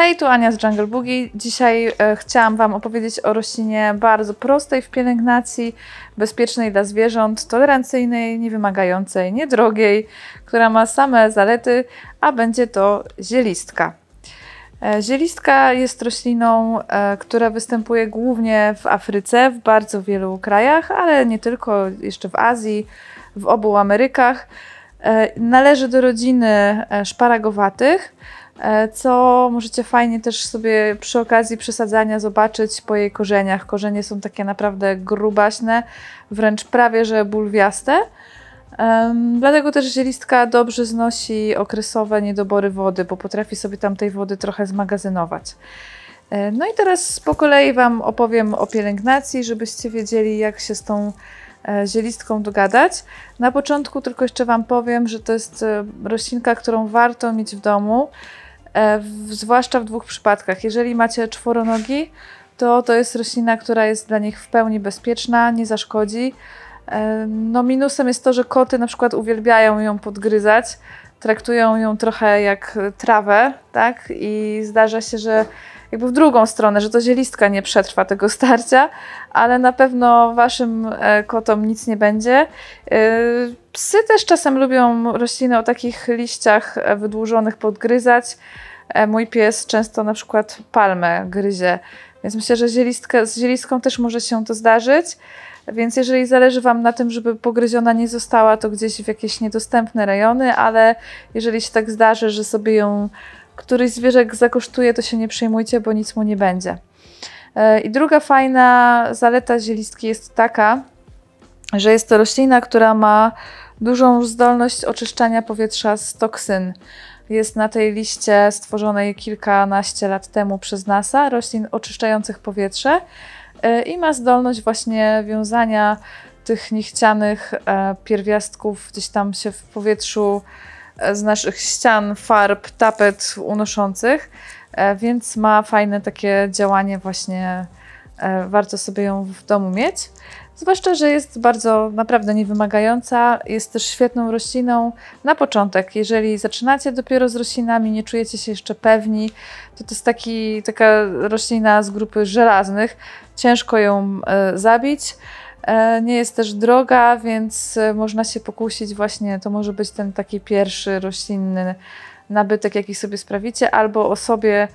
Hej, tu Ania z Jungle Boogie. Dzisiaj e, chciałam Wam opowiedzieć o roślinie bardzo prostej w pielęgnacji, bezpiecznej dla zwierząt, tolerancyjnej, niewymagającej, niedrogiej, która ma same zalety, a będzie to zielistka. E, zielistka jest rośliną, e, która występuje głównie w Afryce, w bardzo wielu krajach, ale nie tylko, jeszcze w Azji, w obu Amerykach. E, należy do rodziny e, szparagowatych, co możecie fajnie też sobie przy okazji przesadzania zobaczyć po jej korzeniach. Korzenie są takie naprawdę grubaśne, wręcz prawie że bulwiaste. Dlatego też zielistka dobrze znosi okresowe niedobory wody, bo potrafi sobie tam tej wody trochę zmagazynować. No i teraz po kolei Wam opowiem o pielęgnacji, żebyście wiedzieli, jak się z tą E, zielistką dogadać. Na początku tylko jeszcze Wam powiem, że to jest e, roślinka, którą warto mieć w domu, e, w, zwłaszcza w dwóch przypadkach. Jeżeli macie czworonogi, to to jest roślina, która jest dla nich w pełni bezpieczna, nie zaszkodzi. No minusem jest to, że koty na przykład uwielbiają ją podgryzać, traktują ją trochę jak trawę, tak? I zdarza się, że jakby w drugą stronę, że to zielistka nie przetrwa tego starcia, ale na pewno waszym e, kotom nic nie będzie. E, psy też czasem lubią rośliny o takich liściach e, wydłużonych podgryzać. Mój pies często na przykład palmę gryzie, więc myślę, że zielistkę, z zielistką też może się to zdarzyć. Więc jeżeli zależy Wam na tym, żeby pogryziona nie została, to gdzieś w jakieś niedostępne rejony, ale jeżeli się tak zdarzy, że sobie ją któryś zwierzek zakosztuje, to się nie przejmujcie, bo nic mu nie będzie. E, I druga fajna zaleta zielistki jest taka, że jest to roślina, która ma dużą zdolność oczyszczania powietrza z toksyn. Jest na tej liście stworzonej kilkanaście lat temu przez NASA roślin oczyszczających powietrze e, i ma zdolność właśnie wiązania tych niechcianych e, pierwiastków gdzieś tam się w powietrzu z naszych ścian, farb, tapet unoszących, e, więc ma fajne takie działanie właśnie, e, warto sobie ją w domu mieć. Zwłaszcza, że jest bardzo naprawdę niewymagająca, jest też świetną rośliną na początek. Jeżeli zaczynacie dopiero z roślinami, nie czujecie się jeszcze pewni, to to jest taki, taka roślina z grupy żelaznych. Ciężko ją e, zabić. E, nie jest też droga, więc e, można się pokusić właśnie, to może być ten taki pierwszy roślinny nabytek, jaki sobie sprawicie, albo osobie,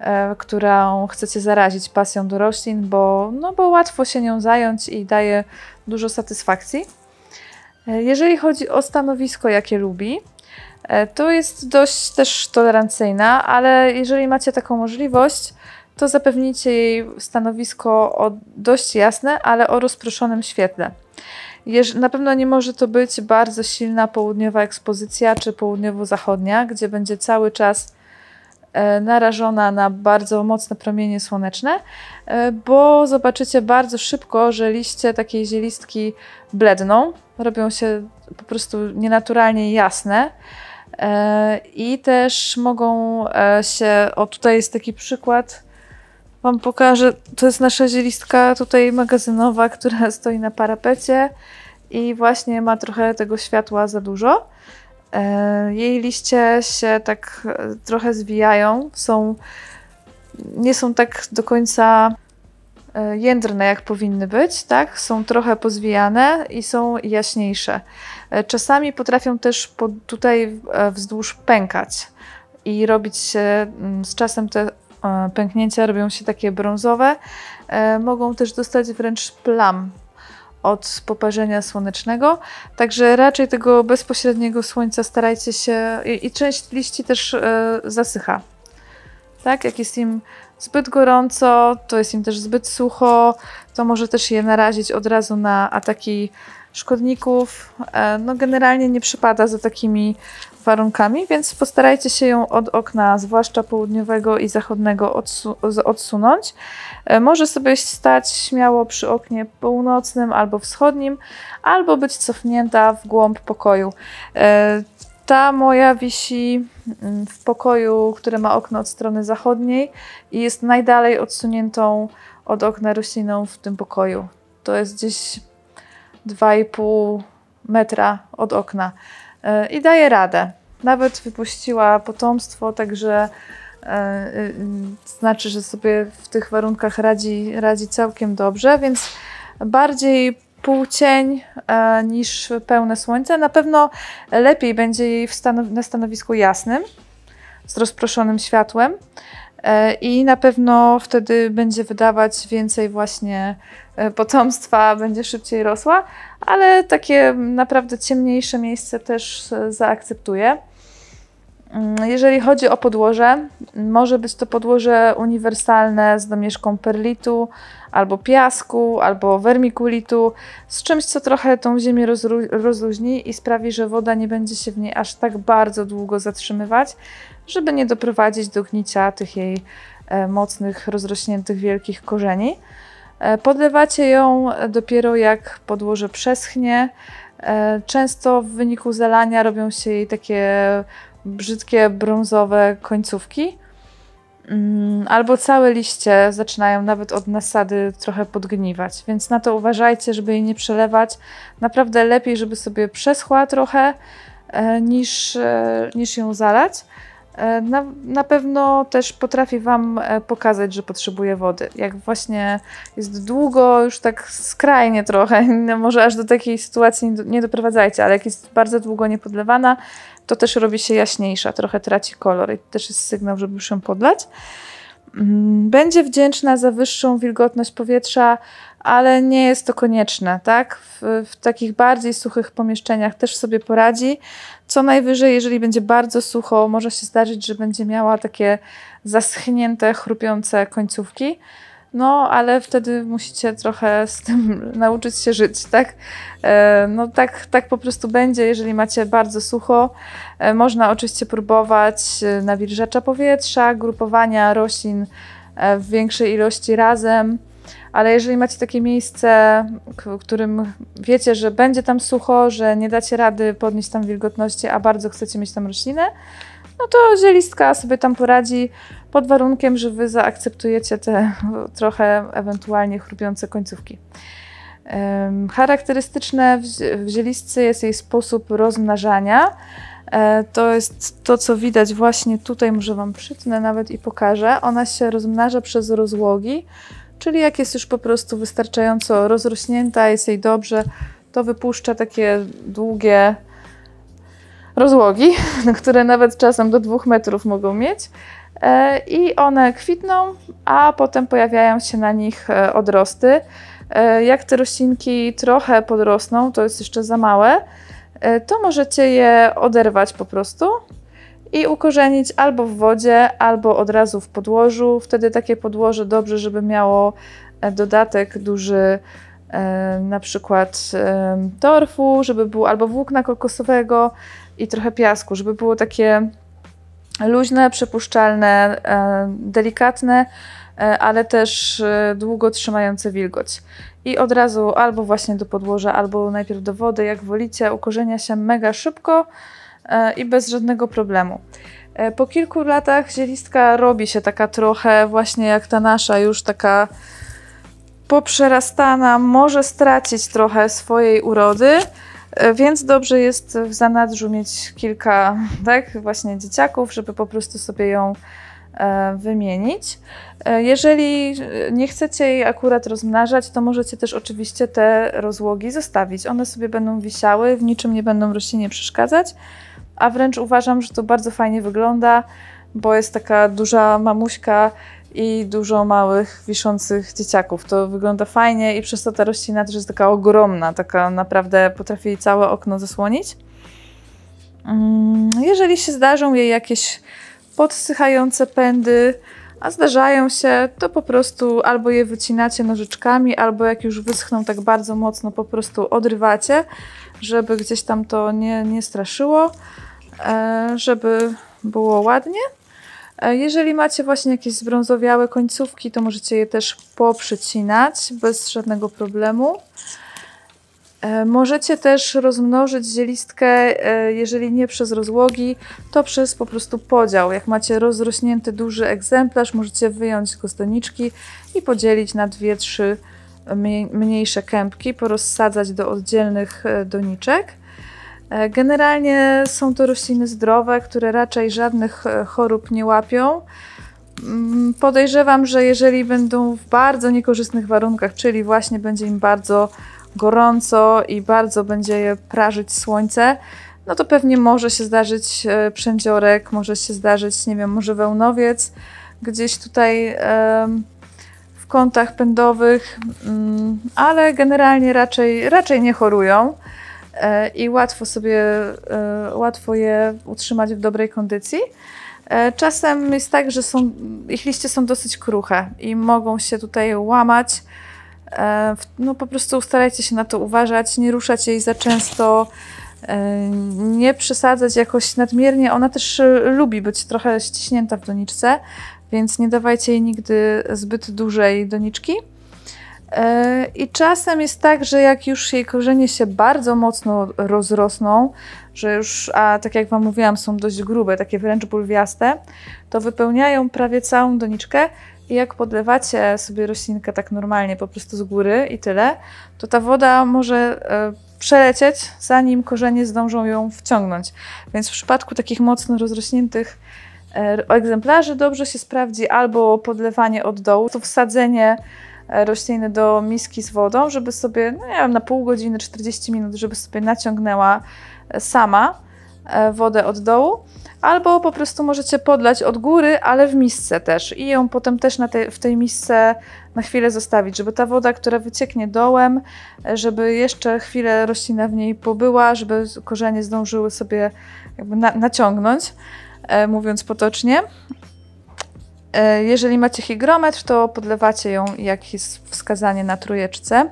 e, którą chcecie zarazić pasją do roślin, bo, no bo łatwo się nią zająć i daje dużo satysfakcji. Jeżeli chodzi o stanowisko, jakie lubi, to jest dość też tolerancyjna, ale jeżeli macie taką możliwość, to zapewnijcie jej stanowisko o dość jasne, ale o rozproszonym świetle. Na pewno nie może to być bardzo silna południowa ekspozycja czy południowo-zachodnia, gdzie będzie cały czas e, narażona na bardzo mocne promienie słoneczne, e, bo zobaczycie bardzo szybko, że liście takiej zielistki bledną, robią się po prostu nienaturalnie jasne. E, I też mogą się, o tutaj jest taki przykład, Wam pokażę, to jest nasza zielistka tutaj magazynowa, która stoi na parapecie i właśnie ma trochę tego światła za dużo. E, jej liście się tak e, trochę zwijają, są, nie są tak do końca e, jędrne, jak powinny być, tak? Są trochę pozwijane i są jaśniejsze. Czasami potrafią też tutaj wzdłuż pękać i robić się mm, z czasem te pęknięcia robią się takie brązowe. E, mogą też dostać wręcz plam od poparzenia słonecznego, także raczej tego bezpośredniego słońca starajcie się i, i część liści też e, zasycha. Tak, jak jest im zbyt gorąco, to jest im też zbyt sucho, to może też je narazić od razu na ataki szkodników. No generalnie nie przypada za takimi warunkami, więc postarajcie się ją od okna, zwłaszcza południowego i zachodniego, odsu odsunąć. E, może sobie stać śmiało przy oknie północnym albo wschodnim, albo być cofnięta w głąb pokoju. E, ta moja wisi mm, w pokoju, który ma okno od strony zachodniej i jest najdalej odsuniętą od okna rośliną w tym pokoju. To jest gdzieś 2,5 metra od okna. E, i daje radę. Nawet wypuściła potomstwo, także znaczy, że sobie w tych warunkach radzi, radzi całkiem dobrze, więc bardziej półcień niż pełne słońce. Na pewno lepiej będzie jej stanow na stanowisku jasnym, z rozproszonym światłem i na pewno wtedy będzie wydawać więcej właśnie potomstwa, będzie szybciej rosła, ale takie naprawdę ciemniejsze miejsce też zaakceptuje. Mm, jeżeli chodzi o podłoże, może być to podłoże uniwersalne z domieszką perlitu, albo piasku, albo wermikulitu, z czymś, co trochę tą ziemię rozluźni i sprawi, że woda nie będzie się w niej aż tak bardzo długo zatrzymywać, żeby nie doprowadzić do gnicia tych jej e, mocnych, rozrośniętych, wielkich korzeni. E, podlewacie ją dopiero jak podłoże przeschnie. E, często w wyniku zalania robią się jej takie brzydkie brązowe końcówki. Mm, albo całe liście zaczynają nawet od nasady trochę podgniwać, więc na to uważajcie, żeby jej nie przelewać. Naprawdę lepiej, żeby sobie przeschła trochę e, niż, e, niż ją zalać. E, na, na pewno też potrafi Wam pokazać, że potrzebuje wody. Jak właśnie jest długo, już tak skrajnie trochę, no może aż do takiej sytuacji nie doprowadzajcie, ale jak jest bardzo długo niepodlewana, to też robi się jaśniejsza, trochę traci kolor i to też jest sygnał, żeby już ją podlać. Mm, będzie wdzięczna za wyższą wilgotność powietrza, ale nie jest to konieczne, tak? W, w, takich bardziej suchych pomieszczeniach też sobie poradzi. Co najwyżej, jeżeli będzie bardzo sucho, może się zdarzyć, że będzie miała takie zaschnięte, chrupiące końcówki. No, ale wtedy musicie trochę z tym nauczyć się żyć, tak? E, no tak, tak po prostu będzie, jeżeli macie bardzo sucho. E, można oczywiście próbować e, nawilżacza powietrza, grupowania roślin w większej ilości razem, ale jeżeli macie takie miejsce, w którym wiecie, że będzie tam sucho, że nie dacie rady podnieść tam wilgotności, a bardzo chcecie mieć tam roślinę, no to zielistka sobie tam poradzi pod warunkiem, że wy zaakceptujecie te trochę ewentualnie chrupiące końcówki. Charakterystyczne w zielistce jest jej sposób rozmnażania. E, to jest to, co widać właśnie tutaj, może Wam przytnę nawet i pokażę. Ona się rozmnaża przez rozłogi, czyli jak jest już po prostu wystarczająco rozrośnięta, jest jej dobrze, to wypuszcza takie długie rozłogi, które nawet czasem do dwóch metrów mogą mieć. E, I one kwitną, a potem pojawiają się na nich e, odrosty. E, jak te roślinki trochę podrosną, to jest jeszcze za małe, to możecie je oderwać po prostu i ukorzenić albo w wodzie, albo od razu w podłożu. Wtedy takie podłoże dobrze, żeby miało dodatek duży na przykład torfu, żeby był albo włókna kokosowego i trochę piasku, żeby było takie luźne, przypuszczalne, e, delikatne, e, ale też e, długo trzymające wilgoć. I od razu albo właśnie do podłoża, albo najpierw do wody, jak wolicie, ukorzenia się mega szybko i bez żadnego problemu. Po kilku latach zielistka robi się taka trochę właśnie jak ta nasza, już taka poprzerastana, może stracić trochę swojej urody, więc dobrze jest w zanadrzu mieć kilka, tak, właśnie dzieciaków, żeby po prostu sobie ją e, wymienić. E, jeżeli nie chcecie jej akurat rozmnażać, to możecie też oczywiście te rozłogi zostawić. One sobie będą wisiały, w niczym nie będą roślinie przeszkadzać, a wręcz uważam, że to bardzo fajnie wygląda, bo jest taka duża mamuśka i dużo małych, wiszących dzieciaków. To wygląda fajnie i przez to ta roślina też jest taka ogromna, taka naprawdę potrafi całe okno zasłonić. Mm, jeżeli się zdarzą jej jakieś podsychające pędy, a zdarzają się, to po prostu albo je wycinacie nożyczkami, albo jak już wyschną tak bardzo mocno, po prostu odrywacie, żeby gdzieś tam to nie, nie straszyło, e, żeby było ładnie. E, jeżeli macie właśnie jakieś zbrązowiałe końcówki, to możecie je też poprzycinać bez żadnego problemu. E, możecie też rozmnożyć zielistkę, e, jeżeli nie przez rozłogi, to przez po prostu podział. Jak macie rozrośnięty duży egzemplarz, możecie wyjąć go z doniczki i podzielić na dwie, trzy mniejsze kępki, porozsadzać do oddzielnych doniczek. E, generalnie są to rośliny zdrowe, które raczej żadnych e, chorób nie łapią. Mm, Podejrzewam, że jeżeli będą w bardzo niekorzystnych warunkach, czyli właśnie będzie im bardzo gorąco i bardzo będzie je prażyć słońce, no to pewnie może się zdarzyć e, przędziorek, może się zdarzyć, nie wiem, może wełnowiec gdzieś tutaj w kątach pędowych, mm, ale generalnie raczej, raczej nie chorują i łatwo sobie, e, łatwo je utrzymać w dobrej kondycji. E, Czasem jest tak, że są, ich liście są dosyć kruche i mogą się tutaj łamać. E, No po prostu starajcie się na to uważać, nie ruszać jej za często, e, nie przesadzać jakoś nadmiernie. Ona też e, lubi być trochę ściśnięta w doniczce, więc nie dawajcie jej nigdy zbyt dużej doniczki. E, I czasem jest tak, że jak już jej korzenie się bardzo mocno rozrosną, że już, a tak jak Wam mówiłam, są dość grube, takie wręcz bulwiaste, to wypełniają prawie całą doniczkę i jak podlewacie sobie roślinkę tak normalnie, po prostu z góry i tyle, to ta woda może e, przelecieć, zanim korzenie zdążą ją wciągnąć. Więc w przypadku takich mocno rozrośniętych e, egzemplarzy dobrze się sprawdzi albo podlewanie od dołu, to wsadzenie rośliny do miski z wodą, żeby sobie, no nie wiem, na pół godziny, 40 minut, żeby sobie naciągnęła e, sama e, wodę od dołu, albo po prostu możecie podlać od góry, ale w misce też i ją potem też tej, w tej misce na chwilę zostawić, żeby ta woda, która wycieknie dołem, e, żeby jeszcze chwilę roślina w niej pobyła, żeby korzenie zdążyły sobie jakby na, naciągnąć, mówiąc potocznie. E, Jeżeli macie hygrometr, to podlewacie ją, jak jest wskazanie na trójeczce.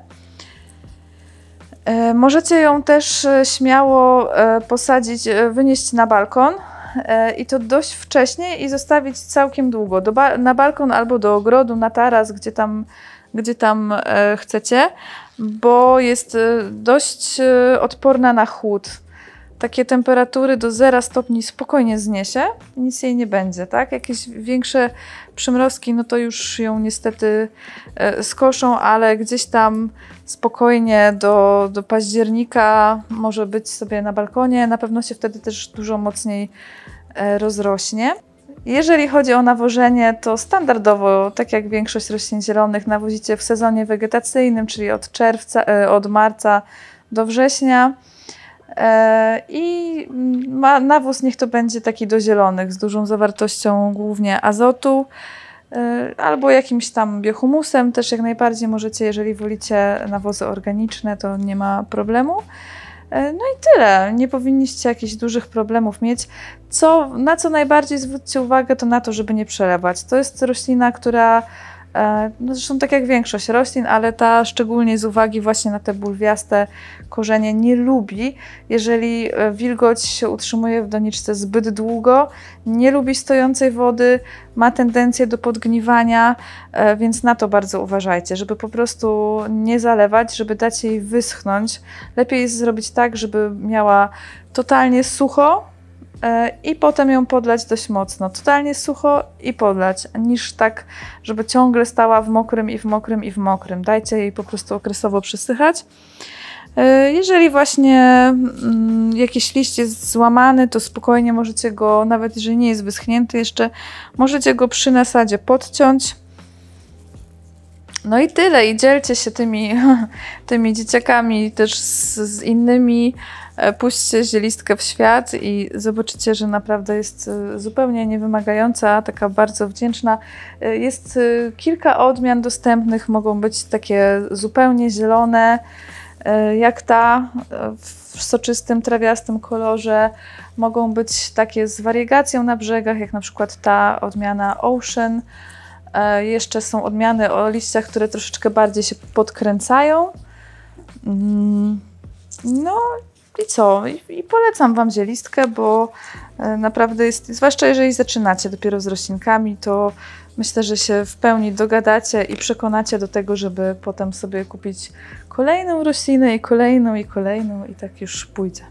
E, Możecie ją też e, śmiało posadzić, wynieść na balkon i to dość wcześnie i zostawić całkiem długo. Do ba- na balkon albo do ogrodu, na taras, gdzie tam, gdzie tam chcecie, bo jest dość odporna na chłód. Takie temperatury do 0 stopni spokojnie zniesie, nic jej nie będzie, tak? Jakieś większe przymrozki, no to już ją niestety e, skoszą, ale gdzieś tam spokojnie do, do października może być sobie na balkonie. Na pewno się wtedy też dużo mocniej e, rozrośnie. Jeżeli chodzi o nawożenie, to standardowo, tak jak większość roślin zielonych, nawozicie w sezonie wegetacyjnym, czyli od czerwca, e, od marca do września. E, I ma, nawóz niech to będzie taki do zielonych, z dużą zawartością głównie azotu e, albo jakimś tam biohumusem. Też jak najbardziej możecie, jeżeli wolicie nawozy organiczne, to nie ma problemu. E, No i tyle. Nie powinniście jakichś dużych problemów mieć. Co, na co najbardziej zwróćcie uwagę, to na to, żeby nie przelewać. To jest roślina, która, no zresztą tak jak większość roślin, ale ta szczególnie z uwagi właśnie na te bulwiaste korzenie nie lubi, jeżeli e, wilgoć się utrzymuje w doniczce zbyt długo, nie lubi stojącej wody, ma tendencję do podgniwania, e, więc na to bardzo uważajcie, żeby po prostu nie zalewać, żeby dać jej wyschnąć. Lepiej jest zrobić tak, żeby miała totalnie sucho e, i potem ją podlać dość mocno. Totalnie sucho i podlać, niż tak, żeby ciągle stała w mokrym i w mokrym i w mokrym. Dajcie jej po prostu okresowo przysychać. E, Jeżeli właśnie mm, jakiś liść jest złamany, to spokojnie możecie go, nawet jeżeli nie jest wyschnięty jeszcze, możecie go przy nasadzie podciąć. No i tyle. I dzielcie się tymi, tymi dzieciakami też z, z innymi. E, Puśćcie zielistkę w świat i zobaczycie, że naprawdę jest e, zupełnie niewymagająca, taka bardzo wdzięczna. E, Jest kilka odmian dostępnych, mogą być takie zupełnie zielone, jak ta w soczystym, trawiastym kolorze. Mogą być takie z wariegacją na brzegach, jak na przykład ta odmiana Ocean. E, Jeszcze są odmiany o liściach, które troszeczkę bardziej się podkręcają. Mm, No i co? I, polecam Wam zielistkę, bo e, naprawdę jest, zwłaszcza jeżeli zaczynacie dopiero z roślinkami, to myślę, że się w pełni dogadacie i przekonacie do tego, żeby potem sobie kupić kolejną roślinę i kolejną i kolejną i tak już pójdzie.